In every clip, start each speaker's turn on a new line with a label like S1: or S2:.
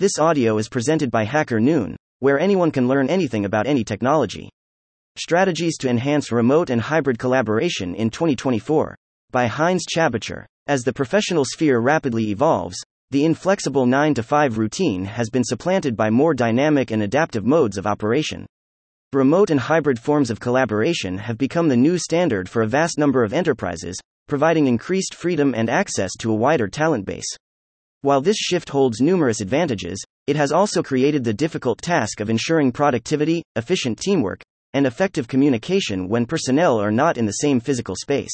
S1: This audio is presented by Hacker Noon, where anyone can learn anything about any technology. Strategies to enhance remote and hybrid collaboration in 2024 by Heinz Tschabitscher. As the professional sphere rapidly evolves, the inflexible 9 to 5 routine has been supplanted by more dynamic and adaptive modes of operation. Remote and hybrid forms of collaboration have become the new standard for a vast number of enterprises, providing increased freedom and access to a wider talent base. While this shift holds numerous advantages, it has also created the difficult task of ensuring productivity, efficient teamwork, and effective communication when personnel are not in the same physical space.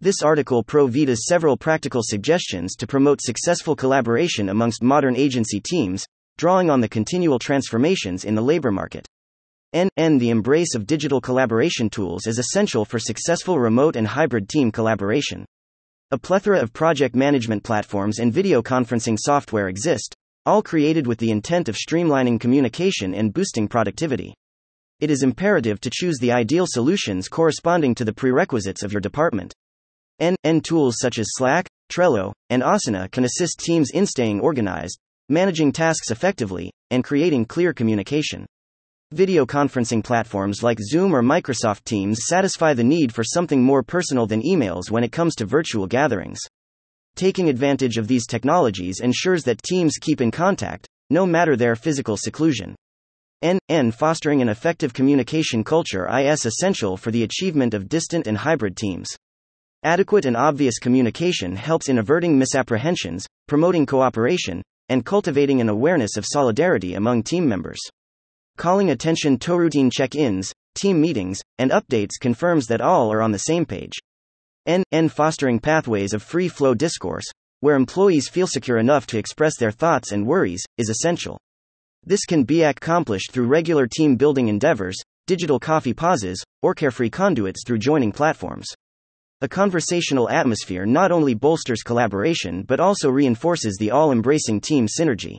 S1: This article provides several practical suggestions to promote successful collaboration amongst modern agency teams, drawing on the continual transformations in the labor market. N. N. The embrace of digital collaboration tools is essential for successful remote and hybrid team collaboration. A plethora of project management platforms and video conferencing software exist, all created with the intent of streamlining communication and boosting productivity. It is imperative to choose the ideal solutions corresponding to the prerequisites of your department. N tools such as Slack, Trello, and Asana can assist teams in staying organized, managing tasks effectively, and creating clear communication. Video conferencing platforms like Zoom or Microsoft Teams satisfy the need for something more personal than emails when it comes to virtual gatherings. Taking advantage of these technologies ensures that teams keep in contact, no matter their physical seclusion. N. Fostering an effective communication culture is essential for the achievement of distant and hybrid teams. Adequate and obvious communication helps in averting misapprehensions, promoting cooperation, and cultivating an awareness of solidarity among team members. Calling attention to routine check ins, team meetings, and updates confirms that all are on the same page. N. N. Fostering pathways of free flow discourse, where employees feel secure enough to express their thoughts and worries, is essential. This can be accomplished through regular team building endeavors, digital coffee pauses, or carefree conduits through joining platforms. A conversational atmosphere not only bolsters collaboration but also reinforces the all embracing team synergy.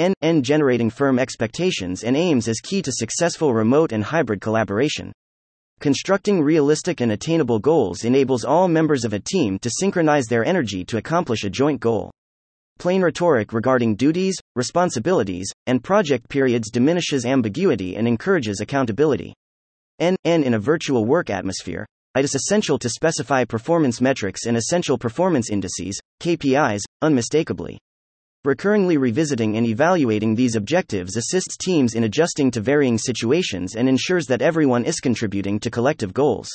S1: N. N. Generating firm expectations and aims is key to successful remote and hybrid collaboration. Constructing realistic and attainable goals enables all members of a team to synchronize their energy to accomplish a joint goal. Plain rhetoric regarding duties, responsibilities, and project periods diminishes ambiguity and encourages accountability. N. N. In a virtual work atmosphere, it is essential to specify performance metrics and essential performance indices, KPIs, unmistakably. Recurringly revisiting and evaluating these objectives assists teams in adjusting to varying situations and ensures that everyone is contributing to collective goals.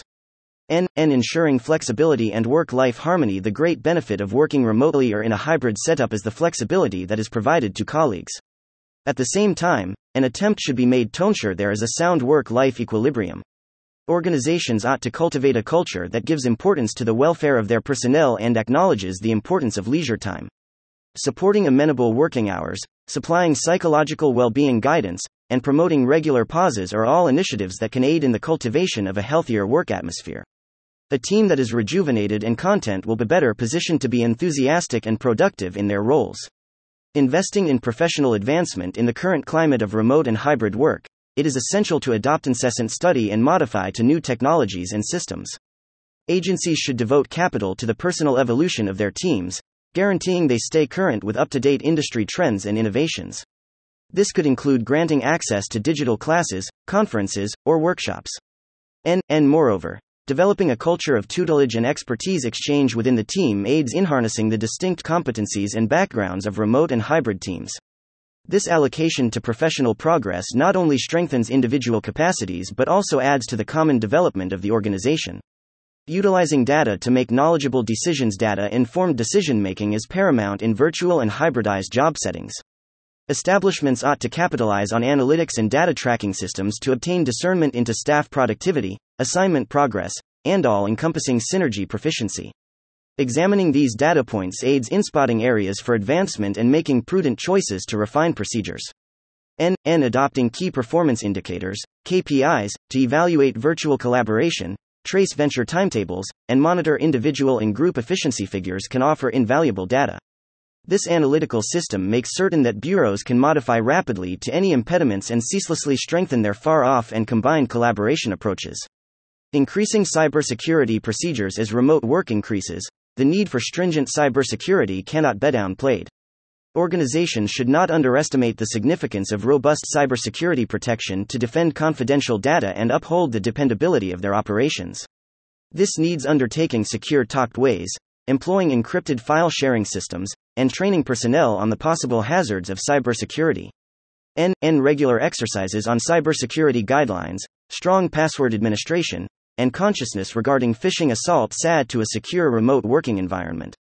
S1: N. Ensuring flexibility and work life harmony. The great benefit of working remotely or in a hybrid setup is the flexibility that is provided to colleagues. At the same time, an attempt should be made to ensure there is a sound work life equilibrium. Organizations ought to cultivate a culture that gives importance to the welfare of their personnel and acknowledges the importance of leisure time supporting amenable working hours, supplying psychological well being guidance, and promoting regular pauses are all initiatives that can aid in the cultivation of a healthier work atmosphere. A team that is rejuvenated and content will be better positioned to be enthusiastic and productive in their roles. Investing in professional advancement in the current climate of remote and hybrid work, it is essential to adopt incessant study and modify to new technologies and systems. Agencies should devote capital to the personal evolution of their teams, guaranteeing they stay current with up to date industry trends and innovations. This could include granting access to digital classes, conferences, or workshops. And, and moreover, developing a culture of tutelage and expertise exchange within the team aids in harnessing the distinct competencies and backgrounds of remote and hybrid teams. This allocation to professional progress not only strengthens individual capacities but also adds to the common development of the organization. Utilizing data to make knowledgeable decisions. Data informed decision making is paramount in virtual and hybridized job settings. Establishments ought to capitalize on analytics and data tracking systems to obtain discernment into staff productivity, assignment progress, and all encompassing synergy proficiency. Examining these data points aids in spotting areas for advancement and making prudent choices to refine procedures. N. N. Adopting key performance indicators, KPIs, to evaluate virtual collaboration, trace venture timetables, and monitor individual and group efficiency figures can offer invaluable data. This analytical system makes certain that bureaus can modify rapidly to any impediments and ceaselessly strengthen their far off and combined collaboration approaches. Increasing cybersecurity procedures as remote work increases, the need for stringent cybersecurity cannot be downplayed. Organizations should not underestimate the significance of robust cybersecurity protection to defend confidential data and uphold the dependability of their operations. This needs undertaking secure talked ways, employing encrypted file sharing systems, and training personnel on the possible hazards of cybersecurity. N. N. Regular exercises on cybersecurity guidelines, strong password administration, and consciousness regarding phishing assaults add to a secure remote working environment.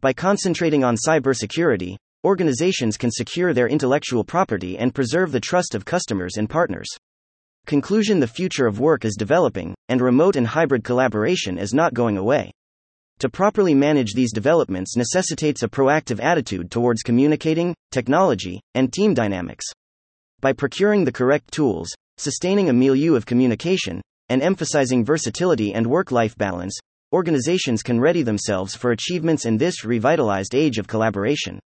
S1: By concentrating on cybersecurity, organizations can secure their intellectual property and preserve the trust of customers and partners. Conclusion The future of work is developing, and remote and hybrid collaboration is not going away. To properly manage these developments necessitates a proactive attitude towards communicating, technology, and team dynamics. By procuring the correct tools, sustaining a milieu of communication, and emphasizing versatility and work life balance, organizations can ready themselves for achievements in this revitalized age of collaboration.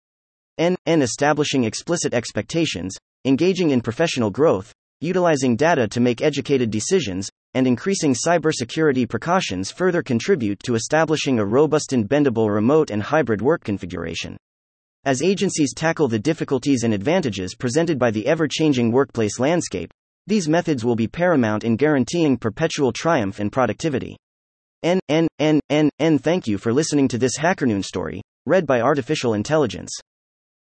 S1: N. N. Establishing explicit expectations, engaging in professional growth, utilizing data to make educated decisions, and increasing cybersecurity precautions further contribute to establishing a robust and bendable remote and hybrid work configuration. As agencies tackle the difficulties and advantages presented by the ever changing workplace landscape, these methods will be paramount in guaranteeing perpetual triumph and productivity. N, N, N, N, N. Thank you for listening to this HackerNoon story, read by Artificial Intelligence.